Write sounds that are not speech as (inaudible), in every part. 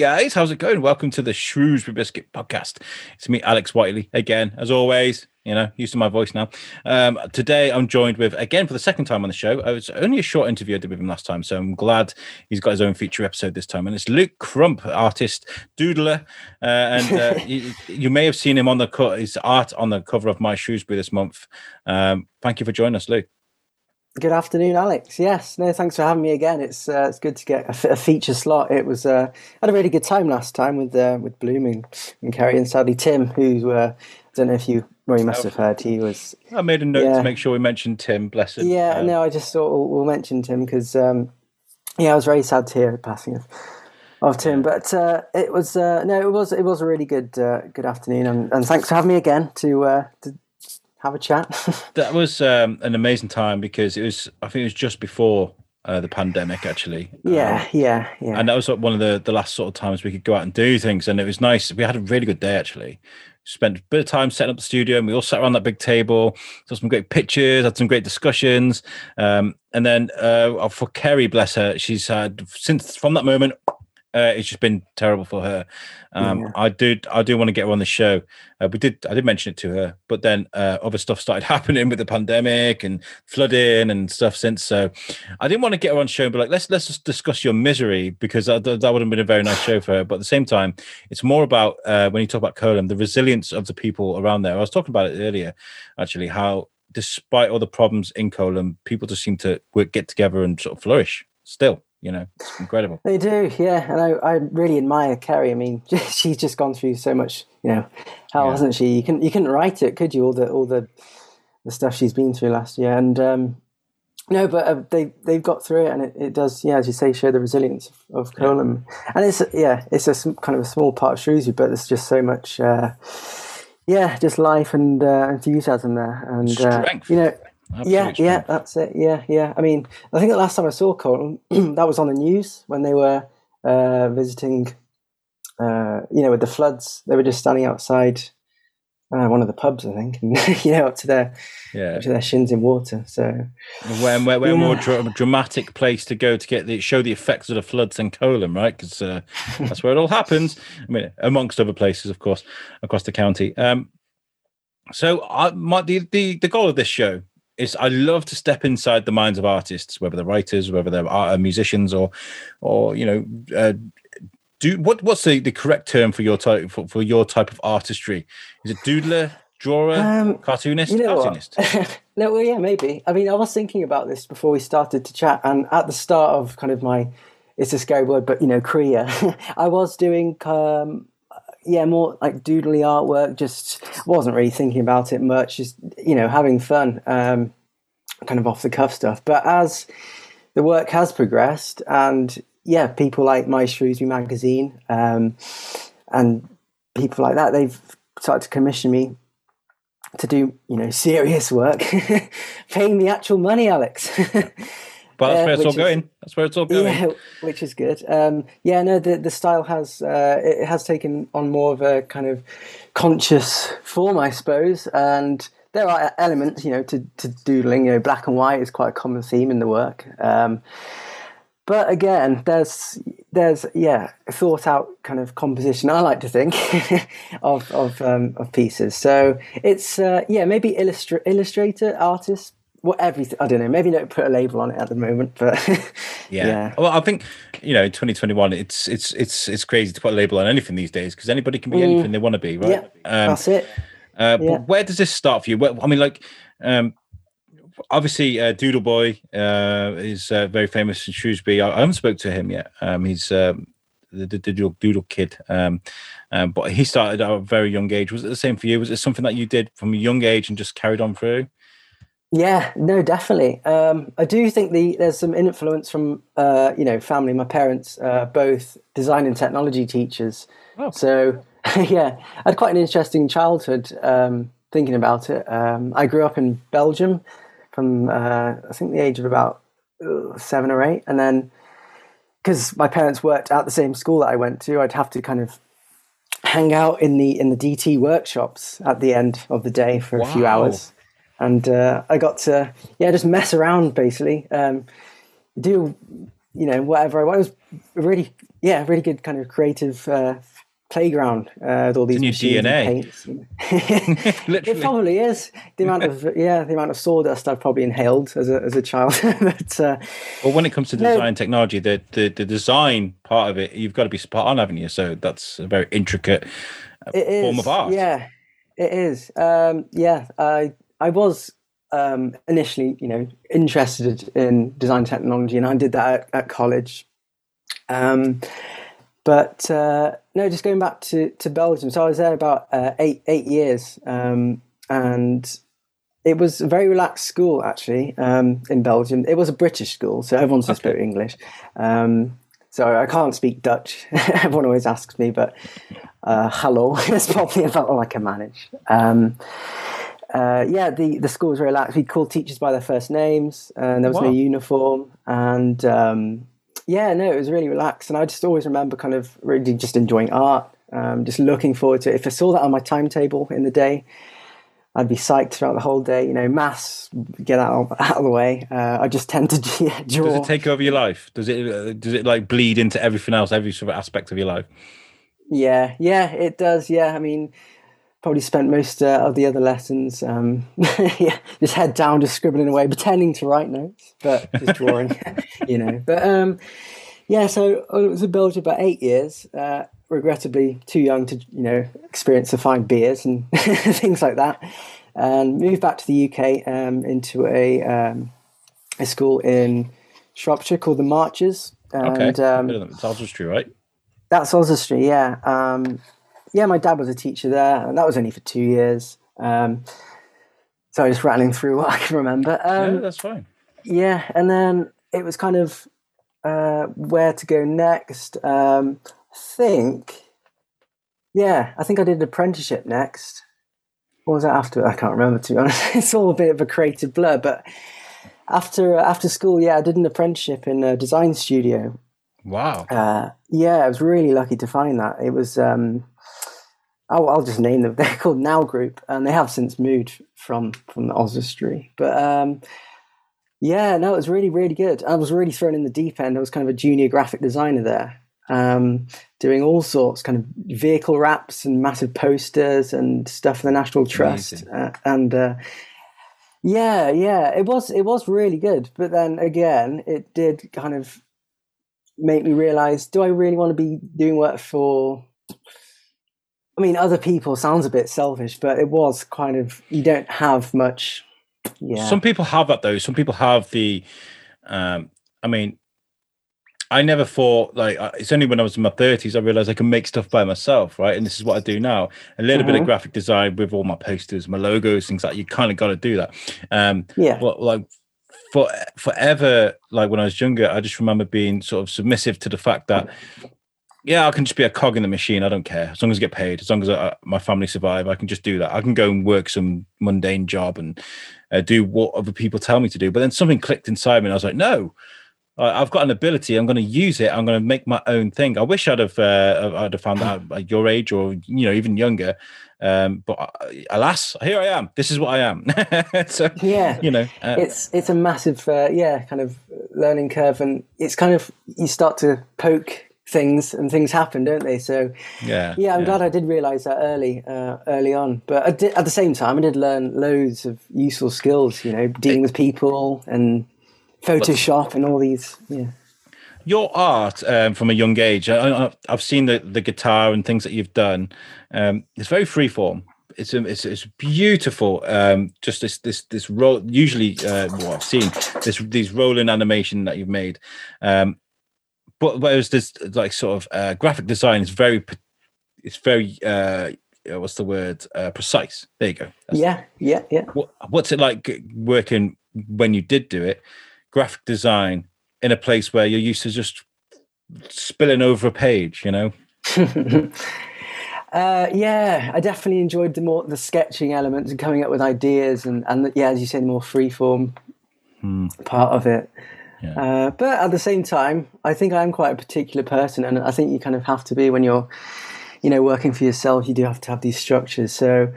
Guys, how's it going? Welcome to the Shrewsbury Biscuit podcast. It's me, Alex Whiteley, again, as always. You know, used to my voice now. Um, today, I'm joined with again for the second time on the show. It was only a short interview I did with him last time, so I'm glad he's got his own feature episode this time. And it's Luke Crump, artist, doodler, uh, and uh, (laughs) you, you, may have seen him on the cut. His art on the cover of my Shrewsbury this month. Um, thank you for joining us, Luke. Good afternoon, Alex. Yes, no, thanks for having me again. It's uh, it's good to get a, a feature slot. It was uh, had a really good time last time with uh, with Blooming and Kerry and sadly Tim, who uh, I don't know if you well you must have heard. He was. I made a note yeah. to make sure we mentioned Tim. Bless him. Yeah, uh, no, I just thought we'll, we'll mention Tim because um, yeah, I was very sad to hear the passing of of Tim. But uh, it was uh, no, it was it was a really good uh, good afternoon, and, and, thanks for having me again to uh, to have a chat. (laughs) that was um, an amazing time because it was, I think it was just before uh, the pandemic, actually. Yeah, um, yeah, yeah. And that was one of the, the last sort of times we could go out and do things. And it was nice. We had a really good day, actually. Spent a bit of time setting up the studio and we all sat around that big table, took some great pictures, had some great discussions. Um, and then uh, for Kerry, bless her, she's had since from that moment, uh, it's just been terrible for her. Um, yeah. I do, I do want to get her on the show. Uh, we did, I did mention it to her, but then uh, other stuff started (laughs) happening with the pandemic and flooding and stuff since. So I didn't want to get her on show, but like let's let's just discuss your misery because that, that would have been a very nice show for her. But at the same time, it's more about uh, when you talk about Coleham, the resilience of the people around there. I was talking about it earlier, actually, how despite all the problems in Coleham, people just seem to work, get together and sort of flourish still you know it's incredible. They do yeah and I, I really admire Kerry. I mean (laughs) she's just gone through so much you know how yeah. hasn't she? You can you couldn't write it could you all the all the the stuff she's been through last year? And um no but uh, they they've got through it and it, it does yeah as you say show the resilience of, of Coleham yeah. and it's yeah it's a kind of a small part of Shrewsbury but there's just so much uh yeah just life and uh, enthusiasm there. And uh, you know yeah, yeah, that's it. Yeah, yeah. I mean, I think the last time I saw Coleham, (clears throat) that was on the news when they were uh, visiting, uh, you know, with the floods. They were just standing outside uh, one of the pubs, I think, (laughs) and you know, up to their yeah. up to their shins in water. So, where where, where yeah. more dra- dramatic place to go to get the show the effects of the floods than Coleham, right? Because uh, that's where it all happens. I mean, amongst other places, of course, across the county. Um, so, I, my, the, the the goal of this show it's I love to step inside the minds of artists, whether they're writers, whether they're art, uh, musicians, or or you know, uh, do what what's the, the correct term for your type for, for your type of artistry? Is it doodler, drawer, um, cartoonist, you know cartoonist? (laughs) no, well, yeah, maybe. I mean, I was thinking about this before we started to chat, and at the start of kind of my it's a scary word, but you know, career, (laughs) I was doing um, yeah, more like doodly artwork. Just wasn't really thinking about it much. Just you know, having fun, um, kind of off the cuff stuff. But as the work has progressed, and yeah, people like My Shrewsbury magazine um, and people like that, they've started to commission me to do you know serious work, (laughs) paying the actual money, Alex. (laughs) But that's where it's all going. That's where it's all going. Yeah, (laughs) which is good. Um, yeah, no, the the style has uh, it has taken on more of a kind of conscious form, I suppose, and there are elements, you know, to, to doodling. You know, black and white is quite a common theme in the work. Um, but again, there's there's yeah a thought out kind of composition. I like to think (laughs) of of um, of pieces. So it's uh, yeah maybe illustra- illustrator artist well, everything. I don't know. Maybe don't put a label on it at the moment, but (laughs) yeah. yeah. Well, I think you know, 2021. It's it's it's it's crazy to put a label on anything these days because anybody can be mm. anything they want to be, right? Yeah, um, that's it. Uh, yeah. But where does this start for you? Well, I mean, like, um, obviously, uh, Doodle Boy uh, is uh, very famous in Shrewsbury. I, I, haven't spoke to him yet. Um, he's um, the, the, Doodle, Doodle Kid, um, um, but he started at a very young age. Was it the same for you? Was it something that you did from a young age and just carried on through? Yeah, no, definitely. Um, I do think the there's some influence from uh, you know family. My parents, uh, both design and technology teachers, oh. so (laughs) yeah, I had quite an interesting childhood. Um, thinking about it, um, I grew up in Belgium from uh, I think the age of about uh, seven or eight, and then because my parents worked at the same school that I went to, I'd have to kind of hang out in the in the DT workshops at the end of the day for wow. a few hours and uh, I got to yeah just mess around basically, um, do you know whatever I want. It was. Really yeah, really good kind of creative uh, playground uh, with all these it's your DNA. (laughs) (laughs) it probably is the amount of (laughs) yeah the amount of sawdust I've probably inhaled as a as a child. but uh, well, when it comes to design no, technology, the, the the design part of it, you've got to be spot on, haven't you? So that's a very intricate uh, form is, of art. Yeah, it is. Um, yeah, I I was um, initially, you know, interested in design technology, and I did that at, at college. Um, but uh, no, just going back to, to Belgium. So I was there about uh, eight eight years, um, and it was a very relaxed school actually um, in Belgium. It was a British school, so everyone okay. spoke English. Um, so I can't speak Dutch. (laughs) everyone always asks me, but uh, hello (laughs) is probably about all I can manage. Uh, yeah, the, the school was relaxed. We called teachers by their first names, and there was wow. no uniform. And um, yeah, no, it was really relaxed. And I just always remember kind of really just enjoying art, um, just looking forward to it. If I saw that on my timetable in the day, I'd be psyched throughout the whole day. You know, maths, get out, out of the way. Uh, I just tend to yeah, (laughs) draw. Does it take over your life? Does it uh, does it like bleed into everything else, every sort of aspect of your life? Yeah, yeah, it does. Yeah, I mean, probably spent most uh, of the other lessons um, (laughs) yeah, just head down, just scribbling away, pretending to write notes, but just drawing, (laughs) you know. But um, yeah, so I was in Belgium about eight years. Uh, regrettably, too young to you know experience the fine beers and (laughs) things like that, and moved back to the UK um, into a um, a school in Shropshire called the Marches. And, okay, um, it's Oswestry, right? That's Oswestry, yeah. Yeah, my dad was a teacher there, and that was only for two years. Um, so I was just rattling through (laughs) what I can remember. Um, yeah, that's fine. Yeah, and then it was kind of uh, where to go next. Um, I think, yeah, I think I did an apprenticeship next. What was that after? I can't remember to be (laughs) honest. it's all a bit of a creative blur, but after uh, after school, yeah, I did an apprenticeship in a design studio. Wow. Uh, yeah, I was really lucky to find that. It was um, I'll, I'll, just name them. (laughs) They're called Now Group, and they have since moved from from the Oswestry. But um, yeah, no, it was really really good. I was really thrown in the deep end. I was kind of a junior graphic designer there, um, doing all sorts, kind of vehicle wraps and massive posters and stuff for the National Trust, uh, and. Uh, yeah, yeah, it was it was really good, but then again, it did kind of make me realize: Do I really want to be doing work for I mean, other people sounds a bit selfish, but it was kind of you don't have much. Yeah. Some people have that though. Some people have the. Um, I mean, I never thought like it's only when I was in my thirties I realized I can make stuff by myself, right? And this is what I do now. A little bit of mm-hmm. graphic design with all my posters, my logos, things like that. You kind of got to do that. Um, yeah. But like for forever, like when I was younger, I just remember being sort of submissive to the fact that yeah, I can just be a cog in the machine. I don't care as long as I get paid. As long as I, my family survive, I can just do that. I can go and work some mundane job and uh, do what other people tell me to do. But then something clicked inside me, and I was like, no, I've got an ability. I'm going to use it. I'm going to make my own thing. I wish I'd have uh, I'd have found that at your age or you know even younger. Um, but uh, alas, here I am. This is what I am. (laughs) so yeah, you know, uh, it's it's a massive uh, yeah kind of learning curve, and it's kind of you start to poke things and things happen, don't they? So yeah, yeah, I'm yeah. glad I did realize that early, uh, early on. But did, at the same time, I did learn loads of useful skills. You know, dealing with people and Photoshop and all these. Yeah. Your art um, from a young age, I, have seen the, the guitar and things that you've done. Um, it's very freeform. It's, it's it's beautiful. Um, just this this this roll. Usually, uh, what I've seen this these rolling animation that you've made. Um, but whereas this like sort of uh, graphic design is very it's very uh what's the word? Uh, precise. There you go. That's yeah yeah yeah. What, what's it like working when you did do it? Graphic design in a place where you're used to just spilling over a page you know? (laughs) Uh, yeah i definitely enjoyed the more the sketching elements and coming up with ideas and and yeah as you say the more freeform hmm. part of it yeah. Uh, but at the same time, I think I'm quite a particular person, and I think you kind of have to be when you're, you know, working for yourself. You do have to have these structures. So,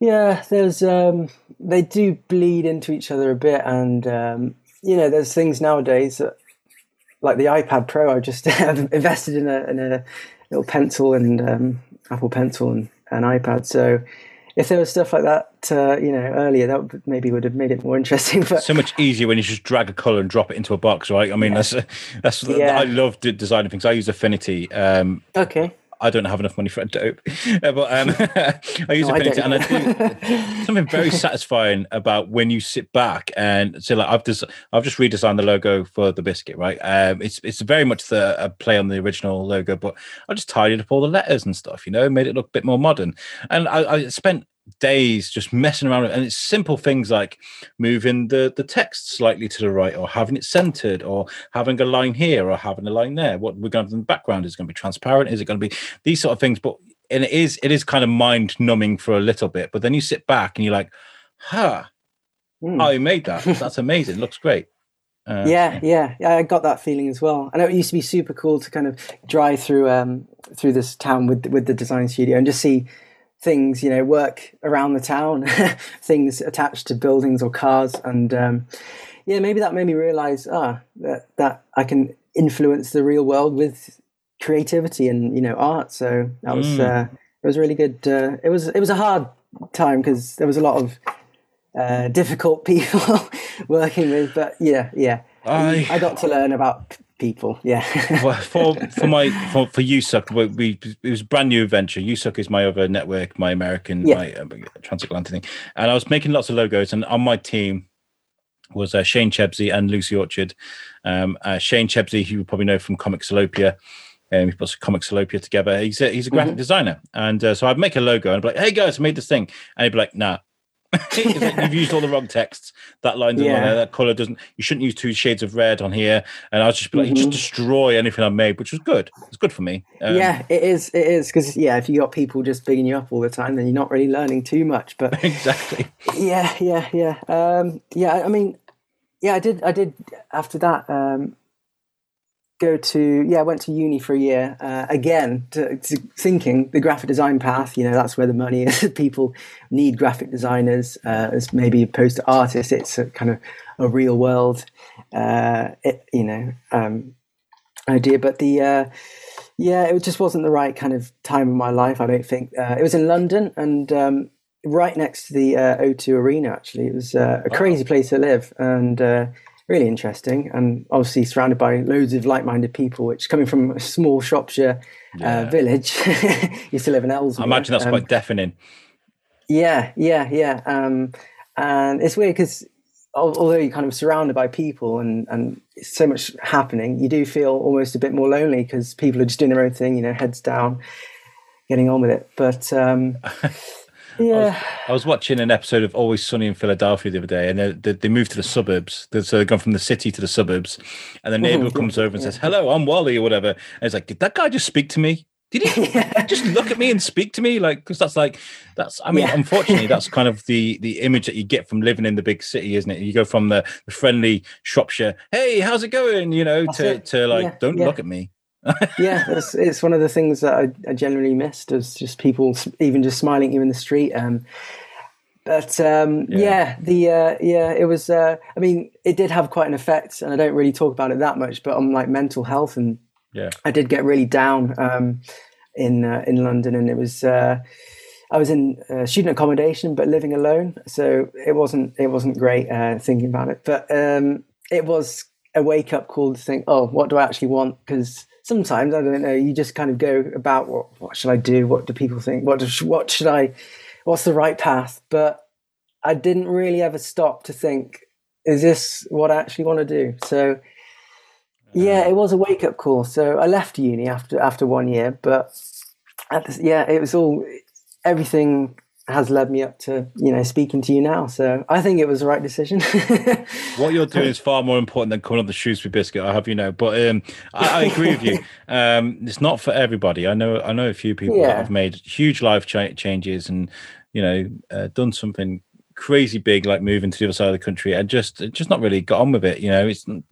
yeah, there's um, they do bleed into each other a bit, and um, you know, there's things nowadays that like the iPad Pro, I just (laughs) invested in a, in a little pencil and um, Apple Pencil and an iPad. So if there was stuff like that, uh, you know, earlier, that maybe would have made it more interesting. But so much easier when you just drag a color and drop it into a box, right? I mean, yeah. that's that's yeah. I love designing things. I use Affinity. Um, okay. I don't have enough money for a dope, (laughs) but um, (laughs) I use no, Affinity, I and I do (laughs) something very satisfying about when you sit back and so like I've just I've just redesigned the logo for the biscuit, right? Um, it's it's very much the a play on the original logo, but I just tidied up all the letters and stuff, you know, made it look a bit more modern. And I, I spent days just messing around and it's simple things like moving the the text slightly to the right or having it centered or having a line here or having a line there. What we're going to have in the background is going to be transparent. Is it going to be these sort of things? But and it is it is kind of mind numbing for a little bit but then you sit back and you're like huh mm. oh you made that. That's amazing. Looks great. Uh, yeah, yeah, yeah, I got that feeling as well. And it used to be super cool to kind of drive through um through this town with with the design studio and just see things, you know, work around the town, (laughs) things attached to buildings or cars, and um, yeah, maybe that made me realize ah that that I can influence the real world with creativity and you know art. So that was mm. uh, it was really good. Uh, it was it was a hard time because there was a lot of uh, difficult (laughs) people working with, but yeah, yeah, I, I got to learn about people. Yeah. well, (laughs) for for my for, for USUK, we, we, it was a brand new venture. USUK is my other network, my American, yeah. my uh, transatlantic thing, and I was making lots of logos. And on my team was uh, Shane Chebsey and Lucy Orchard. Um, uh, Shane Chebsey, who you probably know from Comic Comics Salopia. Um, he puts Comics Salopia together. He's a, he's a graphic mm-hmm. designer, and uh, so I'd make a logo and I'd be like, "Hey guys, I made this thing," and he'd be like, "Nah, like you've used all the wrong texts. That line doesn't yeah. that color doesn't. You shouldn't use two shades of red on here. And I was just like, mm-hmm. just destroy anything I made, which was good. It's good for me. Um, yeah, it is. It is because yeah, if you got people just bigging you up all the time, then you're not really learning too much. But (laughs) exactly. Yeah, yeah, yeah, um, yeah. I mean, yeah, I did. I did after that. Um, go to yeah, I went to uni for a year uh, again, to, to thinking the graphic design path. You know, that's where the money is. (laughs) People need graphic designers uh, as maybe opposed to artists. It's a kind of a real world, uh, it, you know, um, idea. But the uh, yeah, it just wasn't the right kind of time in my life. I don't think uh, it was in London and. Um, right next to the uh, O2 Arena, actually, it was a crazy place to live, and really interesting and obviously surrounded by loads of like-minded people which coming from a small shropshire uh, yeah. uh, village (laughs) used to live in ellesmere i imagine that's um, quite deafening yeah yeah yeah um, and it's weird because although you're kind of surrounded by people and and so much happening you do feel almost a bit more lonely because people are just doing their own thing you know heads down getting on with it but um, (laughs) Yeah. I was, I was, watching an episode of Always Sunny in Philadelphia the other day, and they, they moved to the suburbs. So they've gone from the city to the suburbs, and the neighbor mm-hmm. comes over and yeah. says, "Hello, I'm Wally" or whatever. And it's like, did that guy just speak to me? Did he (laughs) just look at me and speak to me? Like, because that's like, that's. I mean, yeah. unfortunately, that's (laughs) kind of the the image that you get from living in the big city, isn't it? You go from the, the friendly Shropshire, "Hey, how's it going?" You know, that's to it. to like, "Don't look at me." Yeah, it's, it's one of the things that I, I, generally missed is just people even just smiling at you in the street. Um, but um, yeah. yeah. the uh, yeah, it was. Uh, I mean, it did have quite an effect, and I don't really talk about it that much. But on like mental health, and yeah, I did get really down um, in uh, in London, and it was. Uh, I was in uh, student accommodation, but living alone, so it wasn't it wasn't great uh, thinking about it. But um, it was a wake up call to think, oh, what do I actually want? Because sometimes I don't know. You just kind of go about what what should I do? What do people think? What do, what should I? What's the right path? But I didn't really ever stop to think, is this what I actually want to do? So yeah, it was a wake up call. So I left uni after after one year, but yeah, it was all everything has led me up to you know speaking to you now. So I think it was the right decision. (laughs) what you're doing is far more important than coming up the Shrewsbury biscuit. I have you know, but um, I, I, agree with you. (laughs) Um, it's not for everybody. I know I know a few people yeah. that have made huge life changes and you know uh, done something crazy big like moving to the other side of the country and just just not really got on with it you know it's and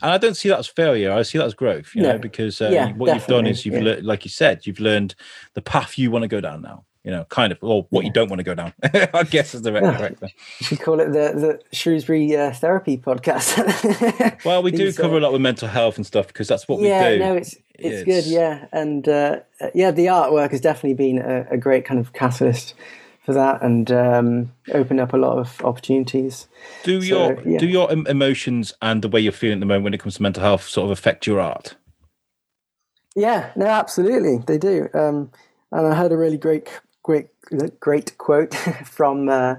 i don't see that as failure i see that as growth you no. know because uh, yeah, what definitely. you've done is you've yeah. le- like you said you've learned the path you want to go down now you know, kind of, or what yeah. you don't want to go down. (laughs) I guess is the right, correct. You should call it the the Shrewsbury uh, Therapy Podcast. (laughs) well, we do These, cover uh, a lot with mental health and stuff because that's what yeah, we do. Yeah, no, it's it's, it's good, yeah, and uh, yeah, the artwork has definitely been a, a great kind of catalyst for that and um, opened up a lot of opportunities. Do so, your yeah. do your emotions and the way you're feeling at the moment when it comes to mental health sort of affect your art? Yeah, no, absolutely, they do. Um, and I had a really great, great, great quote (laughs) from uh,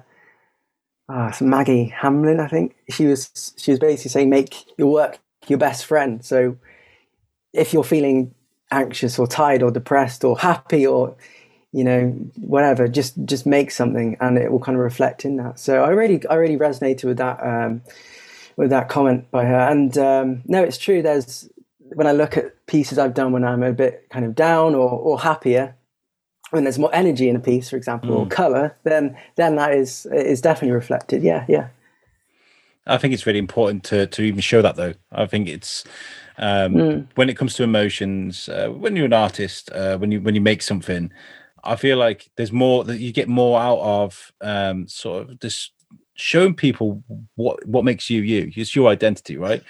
uh, Maggi Hambling. I think she was she was basically saying, "Make your work your best friend." So if you're feeling anxious or tired or depressed or happy or you know whatever just just make something and it will kind of reflect in that so i really i really resonated with that um, with that comment by her and um, no it's true there's when i look at pieces i've done when i'm a bit kind of down or, or happier when there's more energy in a piece for example mm. or color then then that is is definitely reflected yeah yeah i think it's really important to to even show that though i think it's um, mm. when it comes to emotions uh, when you're an artist uh, when you when you make something I feel like there's more that you get more out of um, sort of this showing people what what makes you you. It's your identity, right?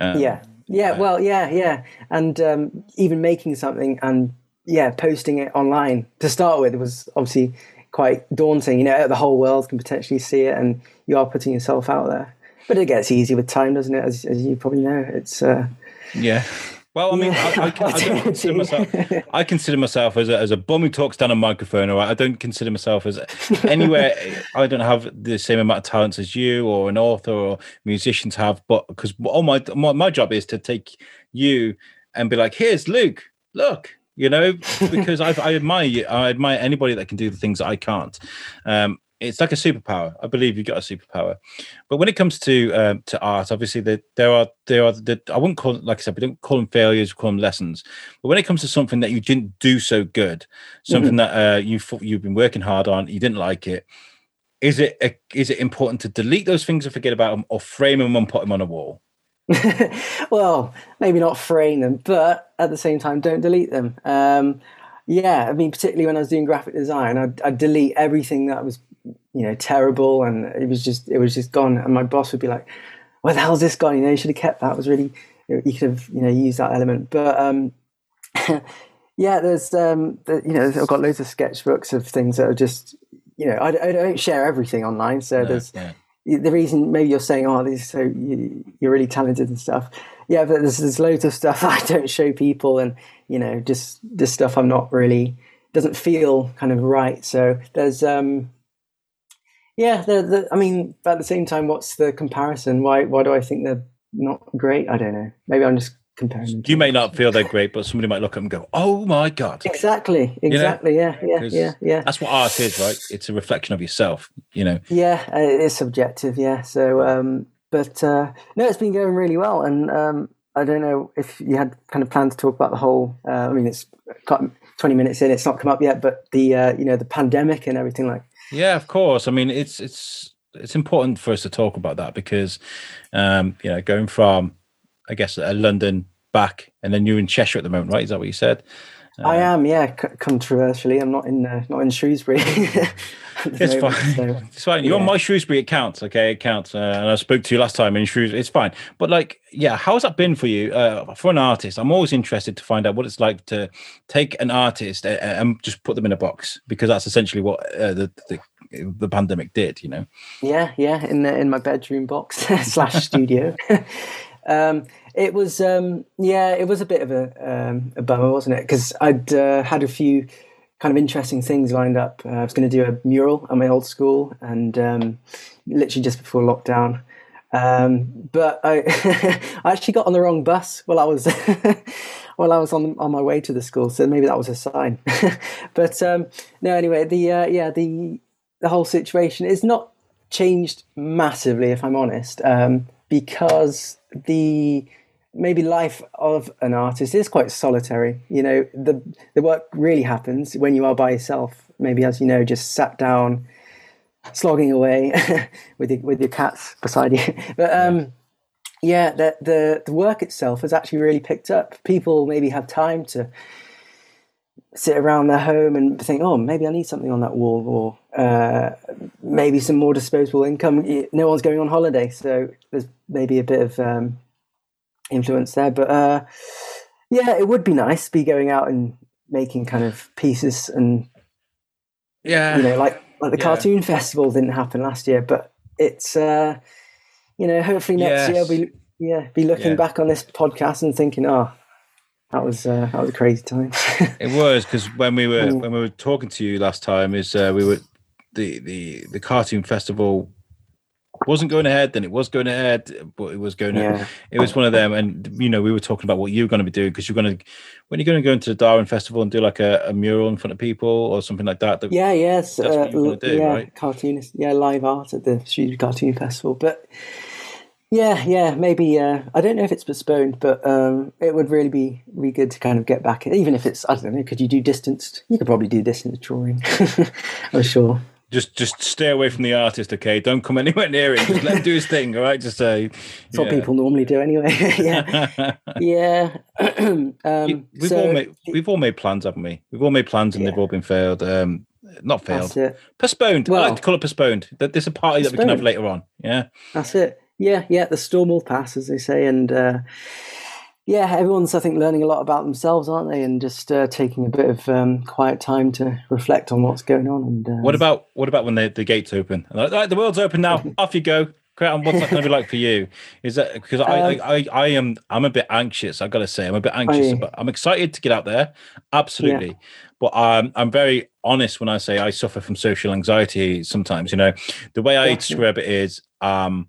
Um, yeah, yeah. Well, yeah, yeah, and um, even making something and yeah, posting it online to start with was obviously quite daunting. You know, the whole world can potentially see it, and you are putting yourself out there. But it gets easy with time, doesn't it? As, as you probably know, it's uh, yeah. Well, I mean, yeah. I, I, I, (laughs) consider myself, I consider myself as a, as a bum who talks down a microphone. Or I don't consider myself as anywhere. I don't have the same amount of talents as you, or an author, or musicians have. But because all my, my my job is to take you and be like, "Here's Luke. Look, you know, (laughs) because I, I admire you. I admire anybody that can do the things that I can't. Um, it's like a superpower. I believe you've got a superpower. But when it comes to um, to art, obviously the, there are there are the, I wouldn't call like I said, we don't call them failures, we call them lessons. But when it comes to something that you didn't do so good, something mm-hmm. that uh, you thought you've been working hard on, you didn't like it, is it a, is it important to delete those things and forget about them, or frame them and put them on a wall? (laughs) well, maybe not frame them, but at the same time, don't delete them. Um, yeah, I mean, particularly when I was doing graphic design, I'd, I'd delete everything that was you know terrible and it was just it was just gone and my boss would be like where the hell's this gone you know you should have kept that it was really you could have you know used that element but um (laughs) yeah there's um the, you know i've got loads of sketchbooks of things that are just you know i, I don't share everything online so no, there's. The reason maybe you're saying oh this so you, you're really talented and stuff yeah but there's, there's loads of stuff (laughs) i don't show people and you know just this stuff i'm not really doesn't feel kind of right so there's um yeah, the, I mean, at the same time, what's the comparison? Why why do I think they're not great? I don't know. Maybe I'm just comparing. You may not feel they're great, but somebody might look at them and go, "Oh my god!" Exactly, exactly. You know? Yeah, yeah, yeah, yeah. That's what art is, right? It's a reflection of yourself. You know. Yeah, it is subjective. Yeah. So, um, but uh, no, it's been going really well, and um, I don't know if you had kind of planned to talk about the whole. Uh, I mean, it's got 20 minutes in; it's not come up yet, but the uh, you know the pandemic and everything like yeah, of course. I mean, it's it's it's important for us to talk about that because, um, you know, going from, I guess, uh, London back, and then you're in Cheshire at the moment, right? Is that what you said? I uh, am, yeah. C- controversially, I'm not in uh, not in Shrewsbury. (laughs) it's moment, fine. So, it's fine. You're yeah. on my Shrewsbury. It counts. Okay, it counts. Uh, and I spoke to you last time in Shrewsbury. It's fine. But like, yeah, how has that been for you uh, for an artist? I'm always interested to find out what it's like to take an artist and, and just put them in a box because that's essentially what uh, the, the the pandemic did. You know. Yeah, yeah. In the, in my bedroom box (laughs) slash studio. (laughs) um, it was um, yeah, it was a bit of a, um, a bummer, wasn't it? Because I'd uh, had a few kind of interesting things lined up. Uh, I was going to do a mural at my old school, and um, literally just before lockdown. Um, but I, (laughs) I actually got on the wrong bus while I was (laughs) while I was on on my way to the school, so maybe that was a sign. (laughs) but um, no, anyway, the uh, yeah the the whole situation is not changed massively, if I'm honest, because the maybe life of an artist is quite solitary. You know, the the work really happens when you are by yourself. Maybe as you know, just sat down, slogging away (laughs) with your, with your cats beside you. (laughs) But um, yeah, the, the the work itself has actually really picked up. People maybe have time to sit around their home and think, oh, maybe I need something on that wall, or uh, maybe some more disposable income. No one's going on holiday, so there's maybe a bit of um, influence there. But uh, yeah, it would be nice to be going out and making kind of pieces and yeah, you know, like like the Yeah. cartoon festival didn't happen last year, but it's uh, you know, hopefully next year we'll be yeah be looking Yeah. back on this podcast and thinking, oh, that was uh, that was a crazy time. It was because when we were (laughs) when we were talking to you last time, is uh, we were the the the cartoon festival wasn't going ahead. Then it was going ahead, but it was going. yeah, It was one of them, and you know we were talking about what you were going to be doing because you're going to when you're going to go into the Darwin Festival and do like a, a mural in front of people or something like that. that yeah, yes, uh, do, yeah, right? cartoonist, yeah, live art at the Studio Cartoon Festival, but. Yeah, yeah, maybe. Uh, I don't know if it's postponed, but um, it would really be really good to kind of get back. Even if it's, I don't know, could you do distanced? You could probably do distance drawing. (laughs) I'm sure. just just stay away from the artist, okay? Don't come anywhere near him. Just let him do his thing, all right? Just say That's what people normally do anyway. (laughs) yeah, (laughs) yeah. (clears throat) um, we've so all made we've all made plans, haven't we? We've all made plans and they've all been failed. Um, not that's failed, it. postponed. I Well- like to call it postponed. That there's a party that we can have later on. Yeah, That's it. Yeah, yeah. The storm will pass, as they say, and uh, yeah, everyone's I think learning a lot about themselves, aren't they? And just uh, taking a bit of um, quiet time to reflect on what's going on. And uh, What about what about when the, the gates open? Like, "Right, the world's open now. (laughs) Off you go. Great. And what's that going to be like for you? Is that because I, Um, I, I I am I'm a bit anxious. I've got to say I'm a bit anxious, but I'm excited to get out there. Absolutely. But um, I'm very honest when I say I suffer from social anxiety sometimes. You know, the way I Yeah. describe it is um,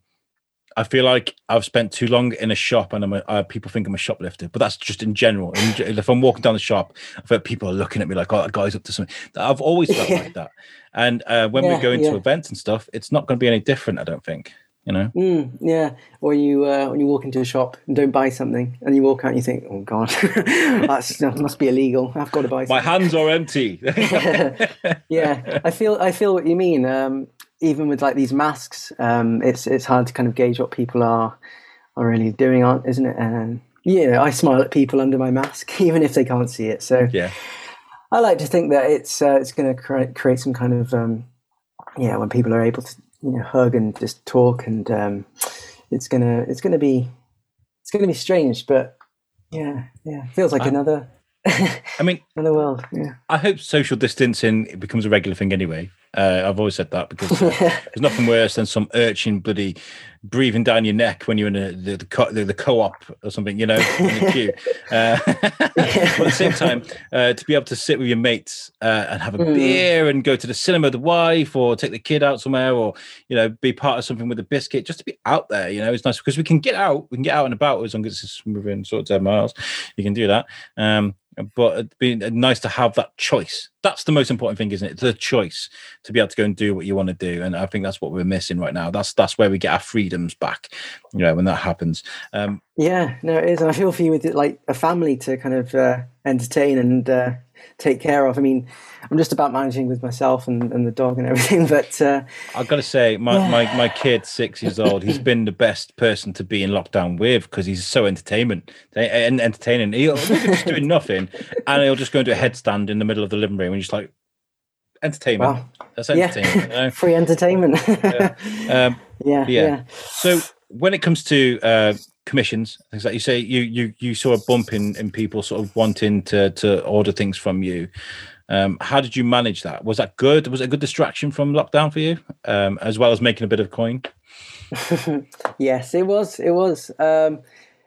I feel like I've spent too long in a shop and I'm a, uh, people think I'm a shoplifter, but that's just in general. In, if I'm walking down the shop, I feel like people are looking at me like, oh, that guy's up to something. I've always felt Yeah. like that. And uh, when Yeah, we go into yeah. events and stuff, it's not going to be any different, I don't think. You know, Mm, yeah, or you uh, when you walk into a shop and don't buy something, and you walk out and you think, "Oh God, (laughs) that's, that must be illegal. I've got to buy." my hands are empty. (laughs) yeah, I feel I feel what you mean. Um, even with like these masks, um, it's it's hard to kind of gauge what people are are really doing, aren't isn't it? And yeah, I smile at people under my mask, (laughs) even if they can't see it. So yeah. I like to think that it's uh, it's going to create create some kind of um, yeah when people are able to you know hug and just talk and um, it's gonna it's gonna be it's gonna be strange, but yeah yeah feels like I- another (laughs) I mean, another world. Yeah I hope social distancing becomes a regular thing anyway. Uh, I've always said that because uh, (laughs) there's nothing worse than some urchin bloody breathing down your neck when you're in a, the, the, co- the, the co-op or something, you know, in the queue. (laughs) Uh, (laughs) but at the same time, uh, to be able to sit with your mates uh, and have a Mm. beer and go to the cinema with the wife or take the kid out somewhere or, you know, be part of something with a biscuit, just to be out there, you know, it's nice because we can get out, we can get out and about as long as it's within sort of 10 miles. You can do that. Um, but it'd be nice to have that choice. That's the most important thing, isn't it? The choice to be able to go and do what you want to do, and I think that's what we're missing right now. That's that's where we get our freedoms back. You know, when that happens. Um, yeah no it is, and I feel for you with like a family to kind of uh, entertain and uh, take care of. I mean, I'm just about managing with myself and, and the dog and (laughs) everything, but uh, I've got to say, my, Yeah. my my kid, six years old, he's been the best person to be in lockdown with because he's so entertainment and entertaining. He'll he'll just doing (laughs) nothing, and he'll just go into a headstand in the middle of the living room and just like entertainment. wow, That's yeah. You know? (laughs) free entertainment. Um, (laughs) yeah, yeah. yeah. So when it comes to uh, commissions, things like you say, you you you saw a bump in in people sort of wanting to to order things from you. Um, how did you manage that? Was that good? Was it a good distraction from lockdown for you, um, as well as making a bit of coin? (laughs) yes, it was. It was. Um,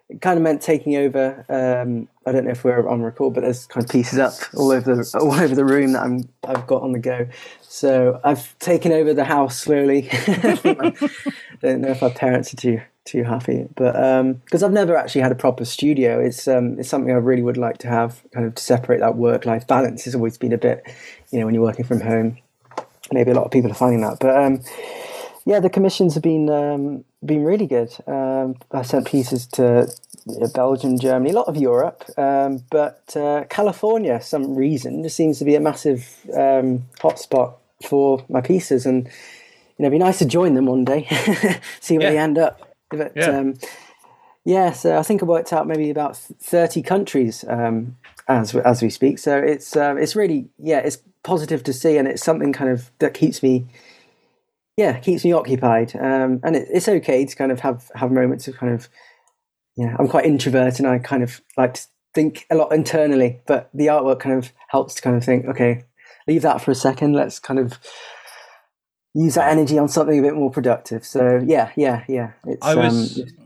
it kind of meant taking over. Um, I don't know if we're on record, but there's kind of pieces up all over the (laughs) all over the room that I'm I've got on the go. So I've taken over the house slowly. (laughs) don't know if our parents are too too happy, but because I've never actually had a proper studio, it's um, it's something I really would like to have, kind of to separate that work life balance. Has always been a bit, you know, when you're working from home. Maybe a lot of people are finding that, but um, yeah, the commissions have been um, been really good. Um, I sent pieces to uh, Belgium, Germany, a lot of Europe, um, but uh, California, some reason, just seems to be a massive um, hotspot for my pieces, and you know, it'd be nice to join them one day, (laughs) see where Yeah. they end up. But Yeah. um, Yeah, so I think I worked out maybe about thirty countries um, as as we speak. So it's uh, it's really yeah, it's positive to see, and it's something kind of that keeps me yeah keeps me occupied. Um, and it, it's okay to kind of have have moments of kind of yeah, I'm quite introvert, and I kind of like to think a lot internally, but the artwork kind of helps to kind of think okay, leave that for a second. Let's kind of use that energy on something a bit more productive. So yeah, yeah, yeah. It's, I was. Um,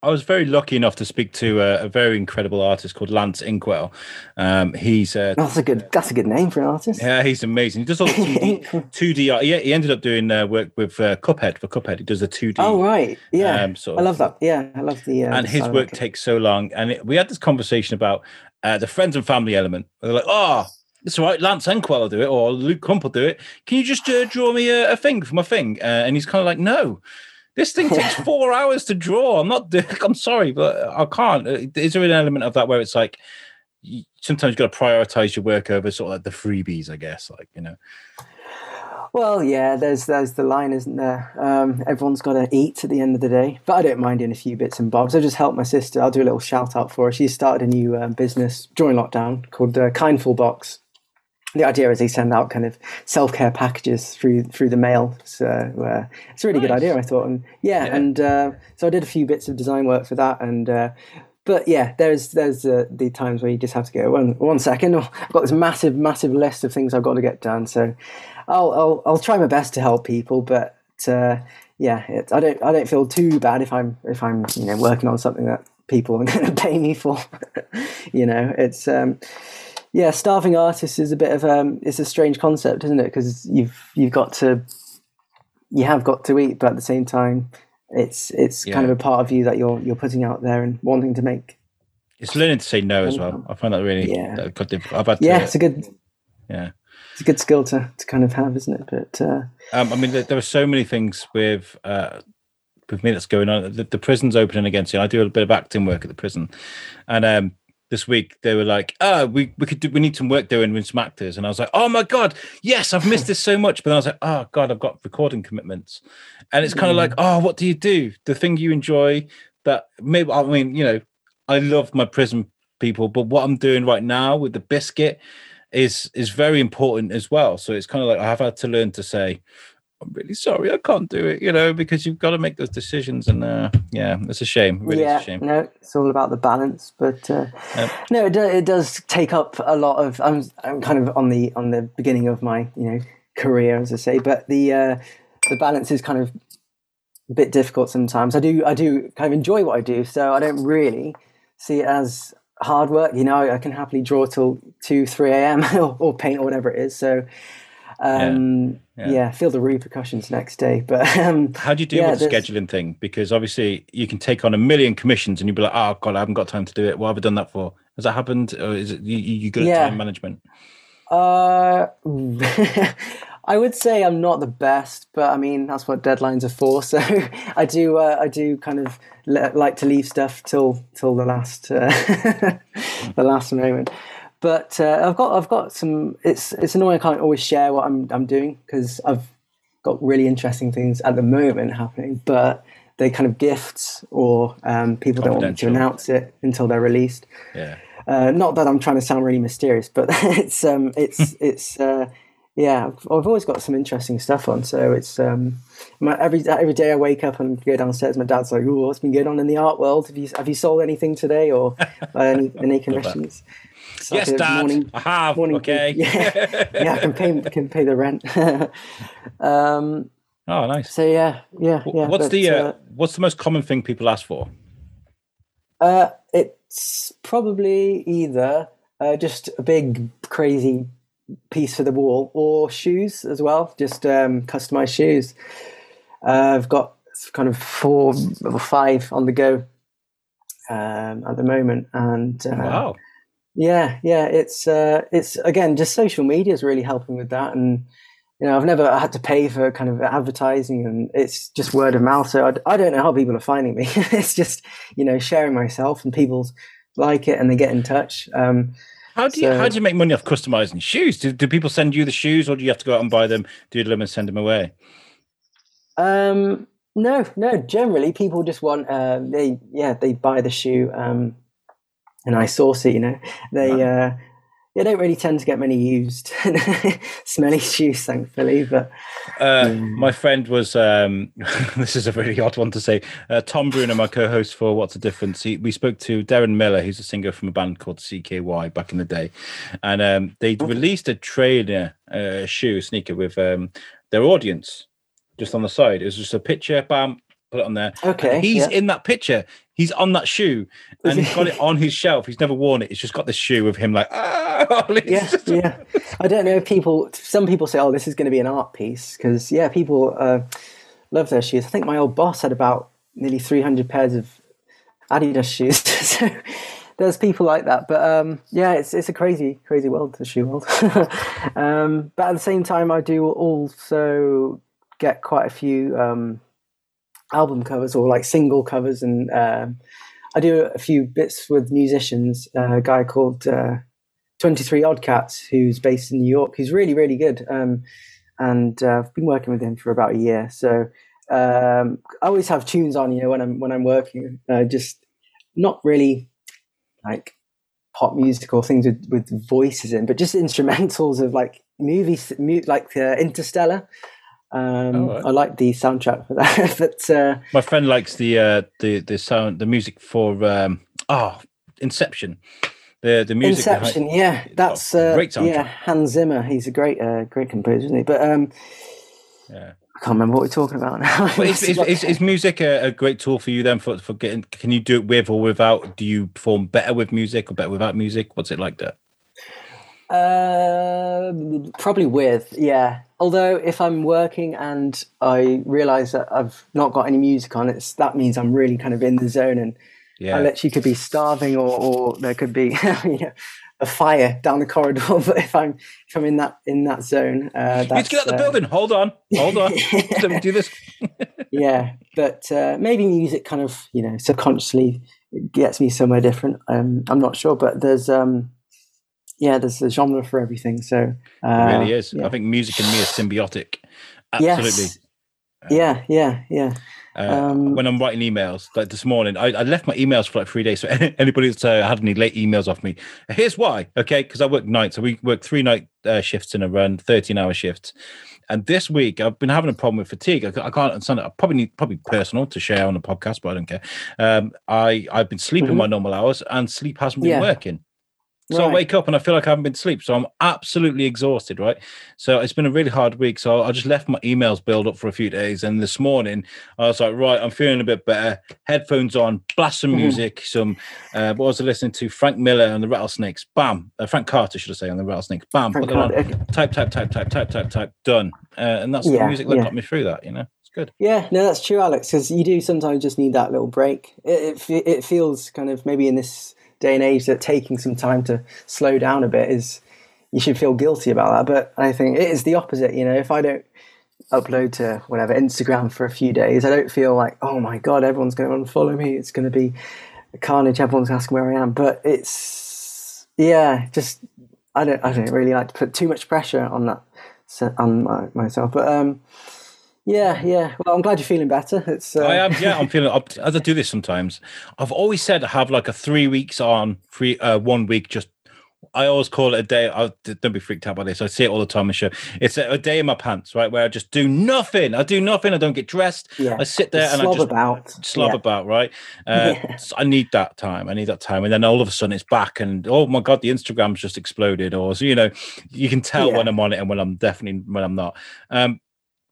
I was very lucky enough to speak to a, a very incredible artist called Lance Inkwell. Um, he's uh, that's a good that's a good name for an artist. Yeah, he's amazing. He does all the two D (laughs) art. Yeah, he ended up doing uh, work with uh, Cuphead for Cuphead. He does the two D. Oh right, yeah. Um, sort of, I love that. Yeah, I love the. Uh, and his work takes so long. And it, we had this conversation about uh, the friends and family element. They're like, oh, it's all right. Lance Inkwell will do it, or Luke Crump will do it. Can you just uh, draw me a, a thing for my thing? Uh, and he's kind of like, no. This thing takes (laughs) four hours to draw. I'm not. I'm sorry, but I can't. Uh, is there an element of that where it's like sometimes you've got to prioritize your work over sort of like the freebies? I guess, like you know. Well, yeah, there's there's the line, isn't there? Um, everyone's got to eat at the end of the day, but I don't mind doing a few bits and bobs. I just help my sister. I'll do a little shout out for her. She's started a new uh, business during lockdown called uh, Kindful Box, the idea is they send out kind of self care packages through through the mail. So uh, it's a really nice. good idea, I thought. And yeah, yeah. and uh, so I did a few bits of design work for that. And uh, but yeah, there's there's uh, the times where you just have to go one one second. (laughs) I've got this massive massive list of things I've got to get done. So I'll I'll, I'll try my best to help people, but uh, yeah, it, I don't I don't feel too bad if I'm if I'm you know working on something that people are (laughs) going to pay me for. (laughs) you know, it's. Um, yeah, starving artist is a bit of um, it's a strange concept, isn't it? Because you've you've got to you have got to eat, but at the same time, it's it's yeah. kind of a part of you that you're you're putting out there and wanting to make. It's learning to say no as well. I find that really yeah. I've had to, yeah, it's a good yeah, it's a good skill to to kind of have, isn't it? But uh, um, I mean, there, there, are so many things with. Uh, with me that's going on. The, the prison's opening again soon. I do a bit of acting work at the prison, and um, this week they were like, "Oh, we we could do, we need some work doing with some actors," and I was like, "Oh my god, yes, I've missed this so much." But I was like, "Oh god, I've got recording commitments," and it's kind of mm. like, mm. "Oh, what do you do? The thing you enjoy that maybe I mean, you know, I love my prison people, but what I'm doing right now with the biscuit is is very important as well. So it's kind of like I have had to learn to say, I'm really sorry, I can't do it, you know, because you've got to make those decisions. And uh, yeah, it's a shame. Really, yeah, a shame. No, it's all about the balance. But uh, yep. no, it, it does take up a lot of. I'm, I'm kind of on the on the beginning of my you know career, as I say, but the uh, the balance is kind of a bit difficult sometimes. I do I do kind of enjoy what I do, so I don't really see it as hard work. You know, I can happily draw till two, three a.m. (laughs) or, or paint or whatever it is. So um, yeah. Yeah. yeah. feel the repercussions next day. But um, how do you deal yeah, with the scheduling thing? Because obviously you can take on a million commissions and you'd be like, oh god, I haven't got time to do it. What have I done that for? Has that happened, or is it you, you good at time management? Uh, (laughs) I would say I'm not the best, but I mean that's what deadlines are for. (laughs) So I do uh, I do kind of like to leave stuff till till the last uh, (laughs) the last moment. But uh, I've got I've got some. It's it's annoying I can't always share what I'm I'm doing because I've got really interesting things at the moment happening, but they kind of gifts or um, people don't want me to announce it until they're released. Yeah. Uh, not that I'm trying to sound really mysterious, but (laughs) it's um, it's (laughs) it's uh, yeah. I've, I've, always got some interesting stuff on, so it's um, my, every every day I wake up and go downstairs. My dad's like, "Oh, what's been going on in the art world? Have you have you sold anything today or any, any (laughs) commissions?" Yes, Dad. Morning, I have. Morning, okay. Yeah, (laughs) yeah, I can pay can pay the rent. (laughs) um, oh, nice. So yeah, yeah, yeah. What's but, the uh, uh, what's the most common thing people ask for? Uh, it's probably either uh, just a big crazy piece for the wall or shoes as well, just um, customized shoes. Uh, I've got kind of four or five on the go um, at the moment, and uh, wow. Yeah, yeah, it's uh, it's again just social media is really helping with that, and you know I've never had to pay for kind of advertising, and it's just word of mouth. So I, I don't know how people are finding me. (laughs) it's just you know sharing myself, and people like it, and they get in touch. Um, how do you so, how do you make money off customizing shoes? Do, do people send you the shoes, or do you have to go out and buy them, do them, and send them away? Um, No, no. Generally, people just want uh, they yeah they buy the shoe um, and I source it. You know, they uh, they don't really tend to get many used (laughs) smelly shoes, thankfully. But uh, um, my friend was um, (laughs) this is a really odd one to say. Uh, Tom Bruno, my co-host for What's the Difference, he, we spoke to Deron Miller, who's a singer from a band called CKY back in the day, and um, they released a trainer uh, shoe sneaker with um, their audience just on the side. It was just a picture, bam, put it on there. Okay. And he's yeah. in that picture. He's on that shoe and he's got it on his shelf. He's never worn it. It's just got this shoe of him like, ah, (laughs) yeah, yeah. I don't know if people, some people say, oh, this is going to be an art piece because, yeah, people uh, love their shoes. I think my old boss had about nearly 300 pairs of Adidas shoes. (laughs) so there's people like that. But um, yeah, it's, it's a crazy, crazy world, the shoe world. (laughs) um, but at the same time, I do also get quite a few um, album covers or like single covers, and um, I do a few bits with musicians. Uh, a guy called uh, Twenty Three Odd Cats, who's based in New York. He's really really good, um, and uh, I've been working with him for about a year. So um, I always have tunes on, you know, when I'm when I'm working. Uh, just not really like pop music or things with, with voices in, but just instrumentals of like movies, like uh, Interstellar. Um, oh, right. I like the soundtrack for that. (laughs) but uh, my friend likes the uh, the the sound, the music for um, oh Inception. The the music. Inception, behind, yeah, that's uh, great soundtrack. Yeah, Hans Zimmer. He's a great uh, great composer, isn't he? But um, yeah. I can't remember what we're talking about now. (laughs) is, is, is, is, music a, a, great tool for you then for, for getting? Can you do it with or without? Do you perform better with music or better without music? What's it like that? Uh, probably with, yeah. Although if I'm working and I realise that I've not got any music on, it's that means I'm really kind of in the zone, and yeah. I literally could be starving, or, or there could be you (laughs) know, a fire down the corridor. (laughs) But if I'm if I'm in that in that zone, uh, that's, get out the uh, building. Hold on, hold on. (laughs) Let me do this. yeah, but uh, maybe music kind of you know subconsciously gets me somewhere different. Um, I'm not sure, but there's um, yeah, there's a genre for everything. So uh, it really is. Yeah. I think music and me are symbiotic. Absolutely. Yes. Um, yeah, yeah, yeah. Uh, um, when I'm writing emails, like this morning, I, I, left my emails for like three days. So (laughs) anybody that's uh, had any late emails off me, here's why. Okay, because I work nights, so we work three night uh, shifts in a run, thirteen hour shifts. And this week, I've been having a problem with fatigue. I, I can't understand it. I probably need probably personal to share on the podcast, but I don't care. Um, I I've been sleeping mm-hmm. my normal hours, and sleep hasn't been yeah. working. So right. I wake up and I feel like I haven't been to sleep. So I'm absolutely exhausted, right? So it's been a really hard week. So I just left my emails build up for a few days. And this morning I was like, right, I'm feeling a bit better. Headphones on, blast some mm-hmm. music, some uh, what was I listening to? Frank Miller and the Rattlesnakes. Bam. Uh, Frank Carter, should I say, on the Rattlesnakes. Bam. Frank put it on. Type, type, type, type, type, type, type, done. Uh, and that's yeah, the music that yeah. got me through that, you know? It's good. Yeah, no, that's true, Alex, because you do sometimes just need that little break. It, it, it feels kind of maybe in this day and age that taking some time to slow down a bit is you should feel guilty about that. But I think it is the opposite. You know, if I don't upload to whatever Instagram for a few days, I don't feel like oh my god, everyone's going to unfollow me. It's going to be carnage. Everyone's asking where I am. But it's yeah, just I don't I don't really like to put too much pressure on that on my, myself. But um, yeah, yeah. Well, I'm glad you're feeling better. It's. Uh... I am. Yeah, I'm feeling. Up as I do this sometimes, I've always said I have like a three weeks on, three uh, one week just. I always call it a day. I, don't be freaked out by this. I see it all the time in show. It's a, a, day in my pants, right, where I just do nothing. I do nothing. I don't get dressed. Yeah. I sit there and I just about. slob yeah. about, right? Uh, yeah. so I need that time. I need that time, and then all of a sudden it's back, and oh my god, the Instagram's just exploded, or so you know, you can tell yeah. when I'm on it and when I'm definitely when I'm not. Um,